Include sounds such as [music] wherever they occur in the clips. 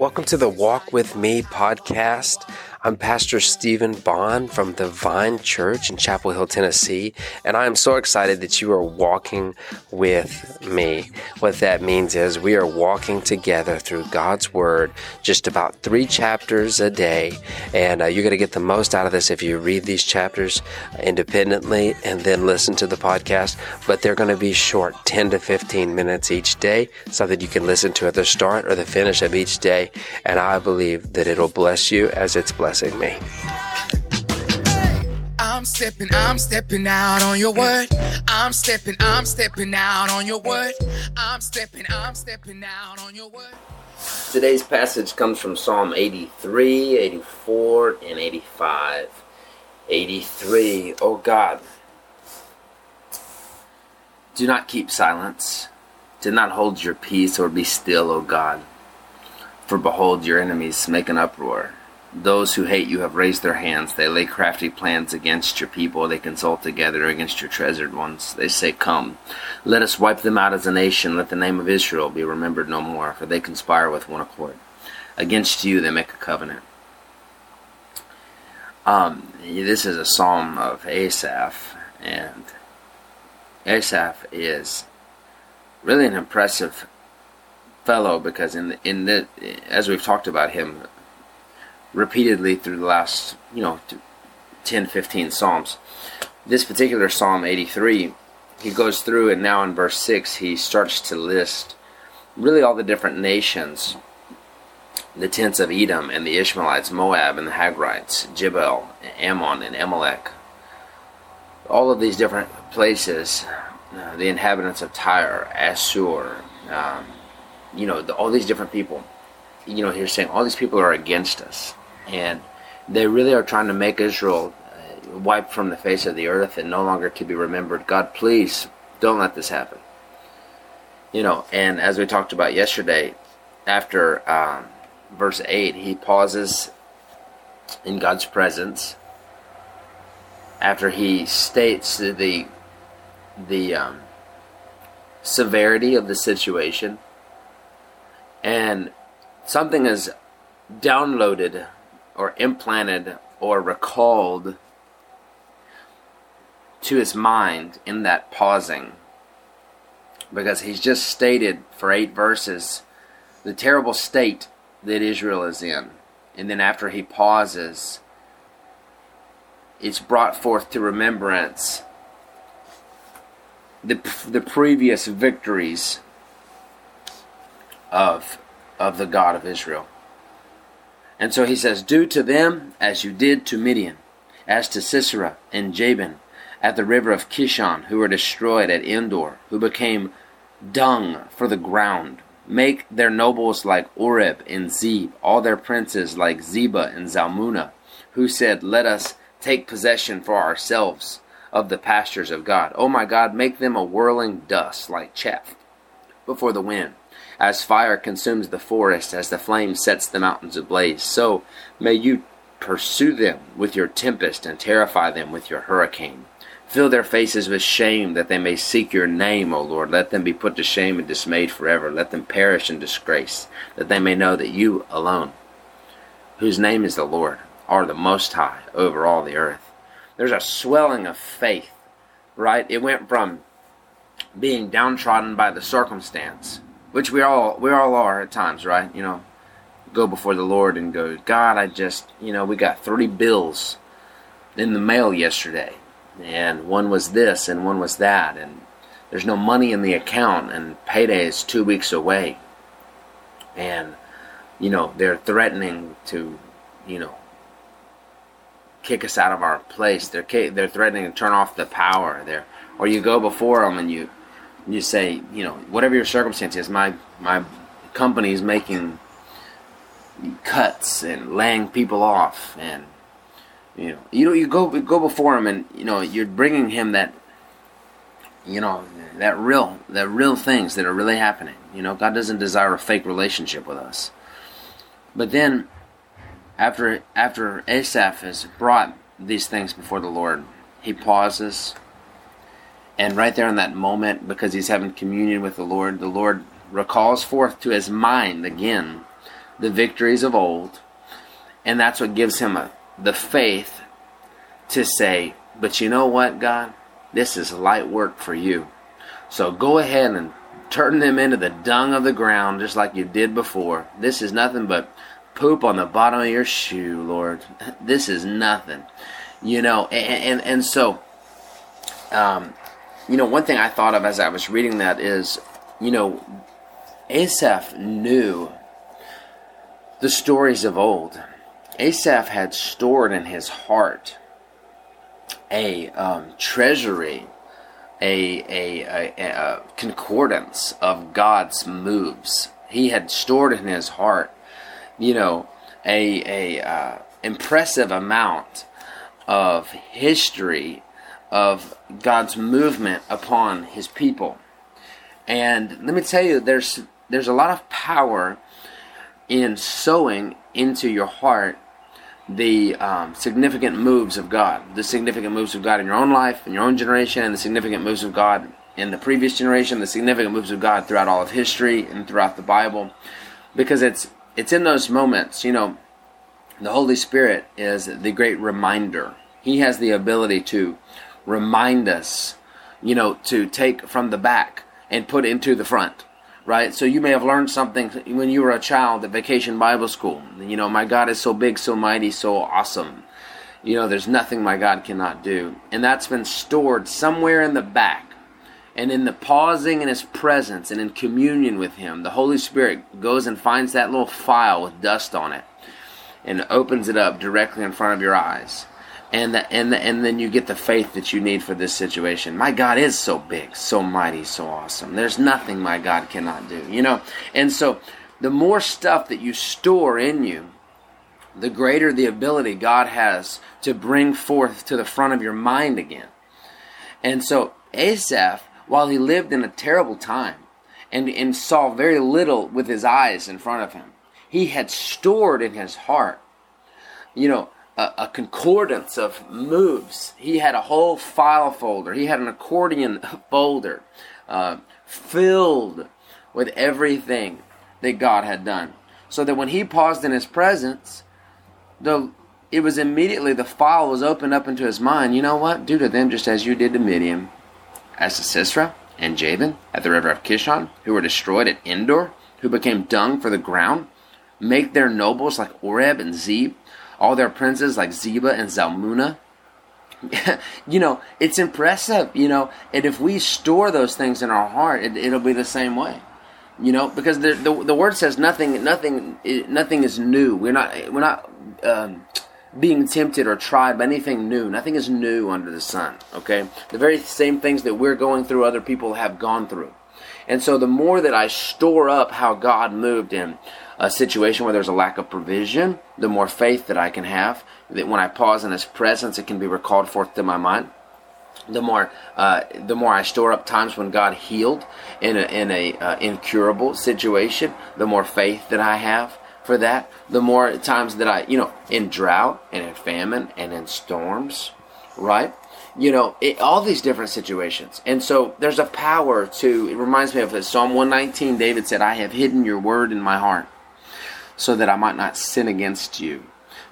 Welcome to the Walk With Me podcast. I'm Pastor Stephen Bond from the Vine Church in Chapel Hill, Tennessee, and I am so excited that you are walking with me. What that means is we are walking together through God's Word, just about three chapters a day, and uh, you're going to get the most out of this if you read these chapters independently and then listen to the podcast. But they're going to be short, 10 to 15 minutes each day, so that you can listen to at the start or the finish of each day, and I believe that it'll bless you as it's blessed blessing me. I'm stepping, I'm stepping out on your word. I'm stepping, I'm stepping out on your word. I'm stepping, I'm stepping out on your word. Today's passage comes from Psalm 83, 84, and 85. 83. Oh God, do not keep silence. Do not hold your peace or be still, O God. For behold, your enemies make an uproar. Those who hate you have raised their hands. They lay crafty plans against your people. They consult together against your treasured ones. They say, Come, let us wipe them out as a nation. Let the name of Israel be remembered no more, for they conspire with one accord. Against you they make a covenant. Um, this is a psalm of Asaph, and Asaph is really an impressive fellow because in the, in the as we've talked about him repeatedly through the last, you know, 10, 15 Psalms. This particular Psalm 83, he goes through and now in verse 6 he starts to list really all the different nations the tents of Edom and the Ishmaelites, Moab and the Hagrites, Gebal, Ammon and Amalek. All of these different places, uh, the inhabitants of Tyre, Assur, um, you know, the, all these different people. You know, he's saying all these people are against us and they really are trying to make Israel uh, wiped from the face of the earth and no longer to be remembered. God, please don't let this happen. You know, and as we talked about yesterday, after um, verse 8, he pauses in God's presence after he states the the um, severity of the situation and something is downloaded or implanted or recalled to his mind in that pausing. Because he's just stated for eight verses the terrible state that Israel is in. And then after he pauses, it's brought forth to remembrance the, the previous victories of, of the God of Israel. And so he says, Do to them as you did to Midian, as to Sisera and Jabin at the river of Kishon, who were destroyed at Endor, who became dung for the ground. Make their nobles like Oreb and Zeb, all their princes like Zebah and Zalmunna, who said, Let us take possession for ourselves of the pastures of God. O oh my God, make them a whirling dust like chaff before the wind. As fire consumes the forest, as the flame sets the mountains ablaze, so may you pursue them with your tempest and terrify them with your hurricane. Fill their faces with shame that they may seek your name, O Lord. Let them be put to shame and dismayed forever. Let them perish in disgrace, that they may know that you alone, whose name is the Lord, are the Most High over all the earth. There's a swelling of faith, right? It went from being downtrodden by the circumstance which we all we all are at times, right? You know, go before the Lord and go, God, I just, you know, we got three bills in the mail yesterday, and one was this and one was that, and there's no money in the account, and payday is two weeks away, and you know they're threatening to, you know, kick us out of our place. They're they're threatening to turn off the power. There, or you go before them and you you say, you know, whatever your circumstance is, my my company is making cuts and laying people off, and you know, you know, you go go before him, and you know, you're bringing him that, you know, that real that real things that are really happening. You know, God doesn't desire a fake relationship with us. But then, after after Asaph has brought these things before the Lord, he pauses and right there in that moment, because he's having communion with the Lord, the Lord recalls forth to his mind again the victories of old, and that's what gives him a, the faith to say, But you know what, God? This is light work for you. So go ahead and turn them into the dung of the ground just like you did before. This is nothing but poop on the bottom of your shoe, Lord. [laughs] This is nothing. You know, and, and, and so, um, you know, one thing I thought of as I was reading that is, you know, Asaph knew the stories of old. Asaph had stored in his heart a um, treasury, a, a, a, a concordance of God's moves. He had stored in his heart, you know, a, a uh, impressive amount of history of God's movement upon His people. And let me tell you, there's there's a lot of power in sowing into your heart the um, significant moves of God, the significant moves of God in your own life, in your own generation, and the significant moves of God in the previous generation, the significant moves of God throughout all of history and throughout the Bible, because it's it's in those moments, you know, the Holy Spirit is the great reminder. He has the ability to remind us, you know, to take from the back and put into the front right? So you may have learned something when you were a child at Vacation Bible School. You know, my God is so big, so mighty, so awesome. You know, there's nothing my God cannot do. And that's been stored somewhere in the back. And in the pausing in His presence and in communion with Him, the Holy Spirit goes and finds that little file with dust on it and opens it up directly in front of your eyes and the, and the, and then you get the faith that you need for this situation. My God is so big, so mighty, so awesome. There's nothing my God cannot do, you know. And so, the more stuff that you store in you, the greater the ability God has to bring forth to the front of your mind again. And so, Asaph, while he lived in a terrible time and, and saw very little with his eyes in front of him, he had stored in his heart, you know a, a, concordance of moves. He had a whole file folder. He had an accordion folder uh, filled with everything that God had done. So that when he paused in his presence, the it was immediately the file was opened up into his mind. You know what? Do to them just as you did to Midian, as to Sisera and Jabin at the river of Kishon, who were destroyed at Endor, who became dung for the ground. Make their nobles like Oreb and Zeb, all their princes like Zebah and Zalmunna. [laughs] you know, it's impressive, you know, and if we store those things in our heart, it, will be the same way. You know, because the, the, the word says nothing nothing nothing is new. We're not we're not um, being tempted or tried by anything new. Nothing is new under the sun. Okay, the very same things that we're going through, other people have gone through. And so, the more that I store up how God moved in a situation where there's a lack of provision, the more faith that I can have. That when I pause in His presence, it can be recalled forth to my mind. The more, uh, the more I store up times when God healed in a in a uh, incurable situation, the more faith that I have for that. The more times that I, you know, in drought and in famine and in storms, right? you know, it, all these different situations. And so there's a power to, it reminds me of this. Psalm 119. David said, I have hidden your word in my heart so that I might not sin against you.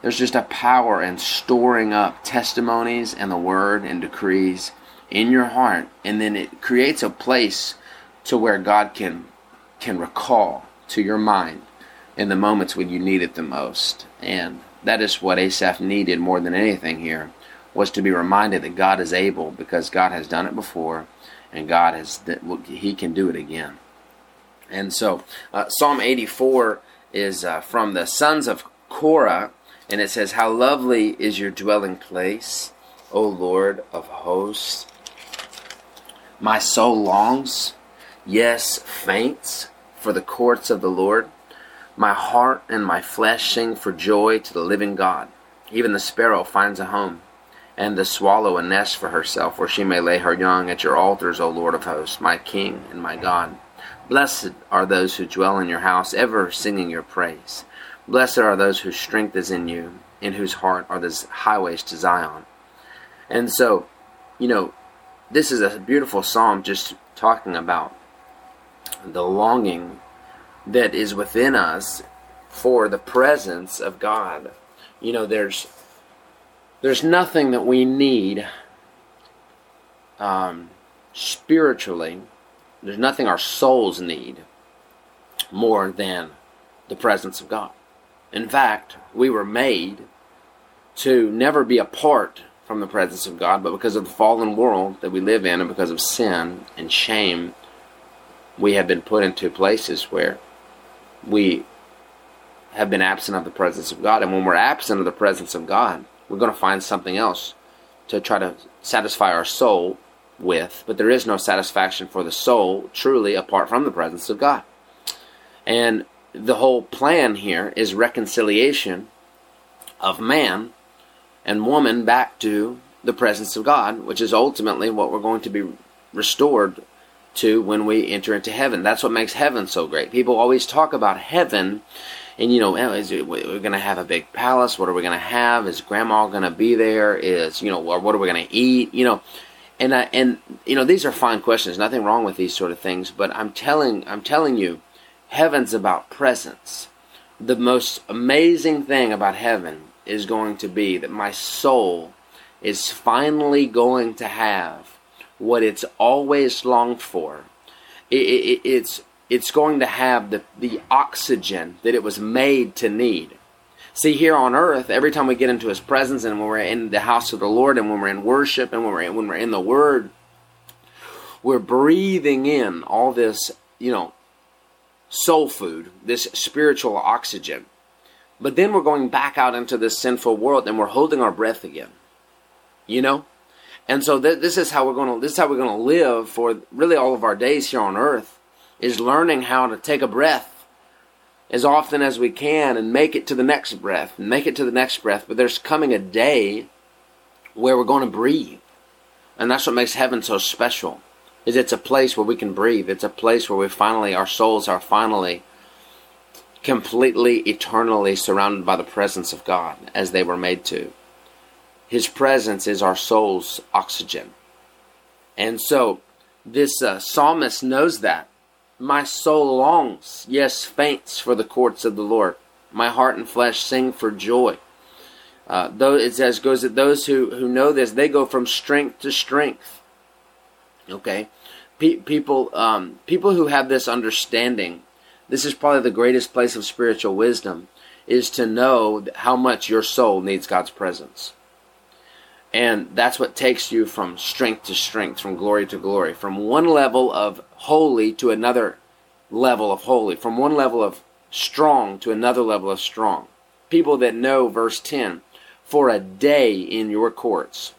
There's just a power in storing up testimonies and the word and decrees in your heart. And then it creates a place to where God can, can recall to your mind in the moments when you need it the most. And that is what Asaph needed more than anything here was to be reminded that God is able because God has done it before and God has he can do it again. And so uh, Psalm 84 is uh, from the sons of Korah and it says how lovely is your dwelling place O Lord of hosts. My soul longs yes faints for the courts of the Lord. My heart and my flesh sing for joy to the living God. Even the sparrow finds a home and the swallow a nest for herself, where she may lay her young at your altars, O Lord of hosts, my King and my God. Blessed are those who dwell in your house, ever singing your praise. Blessed are those whose strength is in you, in whose heart are the highways to Zion. And so, you know, this is a beautiful psalm just talking about the longing that is within us for the presence of God. You know, there's there's nothing that we need um, spiritually. There's nothing our souls need more than the presence of God. In fact, we were made to never be apart from the presence of God, but because of the fallen world that we live in and because of sin and shame, we have been put into places where we have been absent of the presence of God. And when we're absent of the presence of God, we're going to find something else to try to satisfy our soul with. But there is no satisfaction for the soul truly apart from the presence of God. And the whole plan here is reconciliation of man and woman back to the presence of God, which is ultimately what we're going to be restored to when we enter into heaven. That's what makes heaven so great. People always talk about heaven, and you know, is it, we're going to have a big palace. What are we going to have? Is grandma going to be there? Is you know, what are we going to eat? You know, and I, and you know, these are fine questions. Nothing wrong with these sort of things. But I'm telling, I'm telling you, heaven's about presence. The most amazing thing about heaven is going to be that my soul is finally going to have what it's always longed for. It, it, it's it's going to have the, the oxygen that it was made to need. See, here on earth, every time we get into His presence and when we're in the house of the Lord and when we're in worship and when we're in, when we're in the Word, we're breathing in all this, you know, soul food, this spiritual oxygen. But then we're going back out into this sinful world and we're holding our breath again. You know? And so th- this is how we're going to this is how we're going to live for really all of our days here on earth is learning how to take a breath as often as we can and make it to the next breath and make it to the next breath but there's coming a day where we're going to breathe and that's what makes heaven so special is it's a place where we can breathe it's a place where we finally our souls are finally completely eternally surrounded by the presence of God as they were made to his presence is our soul's oxygen. And so this uh, psalmist knows that. My soul longs, yes, faints for the courts of the Lord. My heart and flesh sing for joy. Uh, though it says goes that those who, who know this, they go from strength to strength. Okay, Pe- people um, people who have this understanding, this is probably the greatest place of spiritual wisdom, is to know how much your soul needs God's presence. And that's what takes you from strength to strength, from glory to glory, from one level of holy to another level of holy, from one level of strong to another level of strong. People that know verse 10 for a day in your courts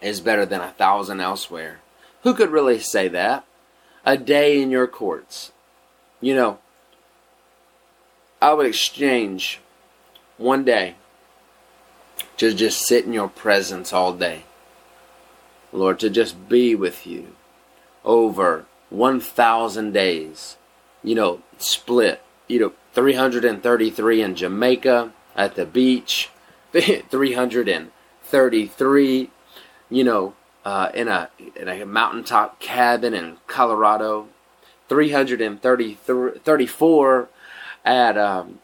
is better than a thousand elsewhere. Who could really say that? A day in your courts. You know, I would exchange one day to just sit in your presence all day. Lord, to just be with you over 1,000 days, you know, split, you know, 333 in Jamaica at the beach, [laughs] 333, you know, uh, in a in a mountaintop cabin in Colorado, 334 at um,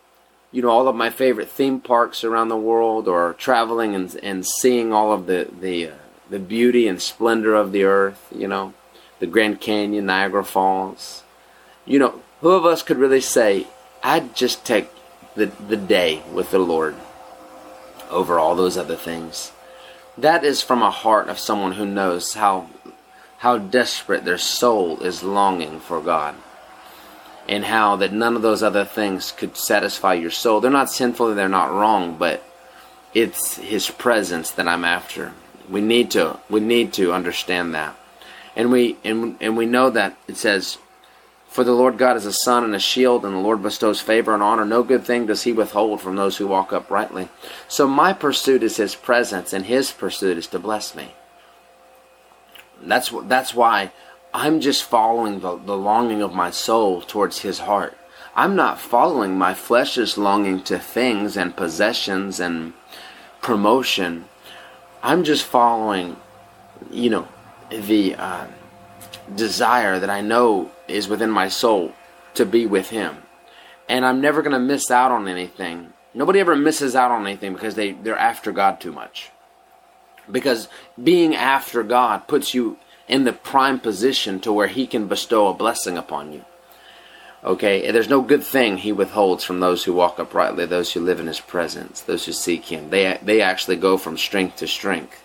you know all of my favorite theme parks around the world, or traveling and and seeing all of the the uh, the beauty and splendor of the earth. You know, the Grand Canyon, Niagara Falls. You know, who of us could really say, "I'd just take the the day with the Lord over all those other things"? That is from a heart of someone who knows how how desperate their soul is longing for God and how that none of those other things could satisfy your soul. They're not sinful, they're not wrong, but it's his presence that I'm after. We need to we need to understand that. And we and and we know that it says for the Lord God is a sun and a shield, and the Lord bestows favor and honor. No good thing does he withhold from those who walk uprightly. So my pursuit is his presence, and his pursuit is to bless me. That's that's why I'm just following the, the longing of my soul towards His heart. I'm not following my flesh's longing to things and possessions and promotion. I'm just following, you know, the uh, desire that I know is within my soul to be with Him. and I'm never going to miss out on anything. Nobody ever misses out on anything because they, they're after God too much. Because being after God puts you in the prime position to where He can bestow a blessing upon you. Okay, there's no good thing He withholds from those who walk uprightly, those who live in His presence, those who seek Him. They they actually go from strength to strength.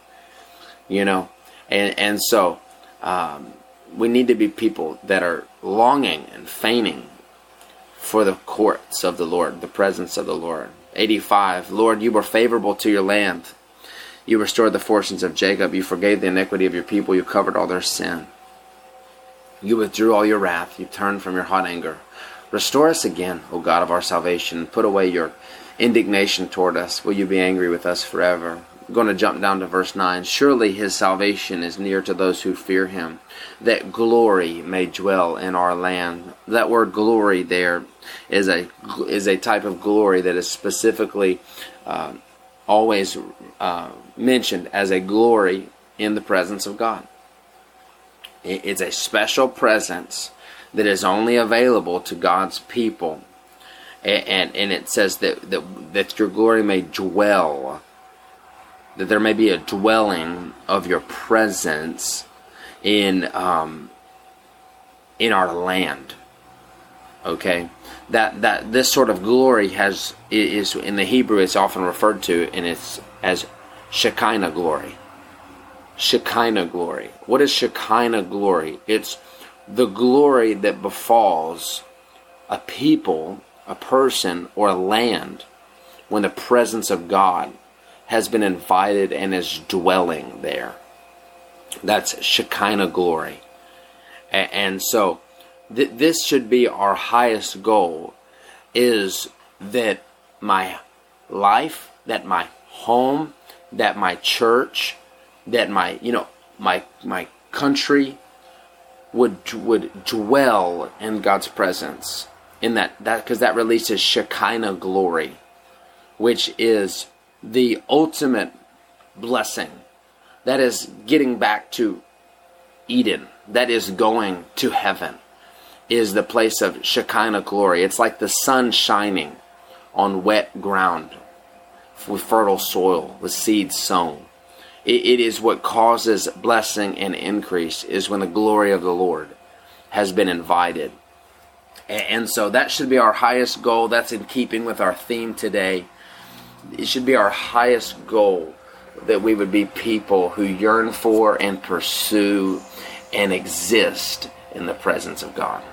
You know, and and so um, we need to be people that are longing and fainting for the courts of the Lord, the presence of the Lord. 85. Lord, you were favorable to your land. You restored the fortunes of Jacob. You forgave the iniquity of your people. You covered all their sin. You withdrew all your wrath. You turned from your hot anger. Restore us again, O God of our salvation. Put away your indignation toward us. Will you be angry with us forever? I'm going to jump down to verse 9. Surely his salvation is near to those who fear him, that glory may dwell in our land. That word glory there is a, is a type of glory that is specifically uh, always uh, mentioned as a glory in the presence of God. It's a special presence that is only available to God's people. And, and, and it says that, that, that your glory may dwell that there may be a dwelling of your presence in um, in our land. Okay, that that this sort of glory has is in the Hebrew. It's often referred to and it's as Shekinah glory. Shekinah glory. What is Shekinah glory? It's the glory that befalls a people, a person, or a land when the presence of God has been invited and is dwelling there. That's Shekinah glory. And, and so th- this should be our highest goal is that my life, that my home, that my church, that my, you know, my my country would would dwell in God's presence in that that because that releases Shekinah glory, which is the ultimate blessing. That is getting back to Eden. That is going to heaven. Is the place of Shekinah glory. It's like the sun shining on wet ground with fertile soil, with seeds sown. it, it is what causes blessing and increase, is when the glory of the Lord has been invited. And, and so that should be our highest goal. That's in keeping with our theme today it should be our highest goal that we would be people who yearn for and pursue and exist in the presence of God.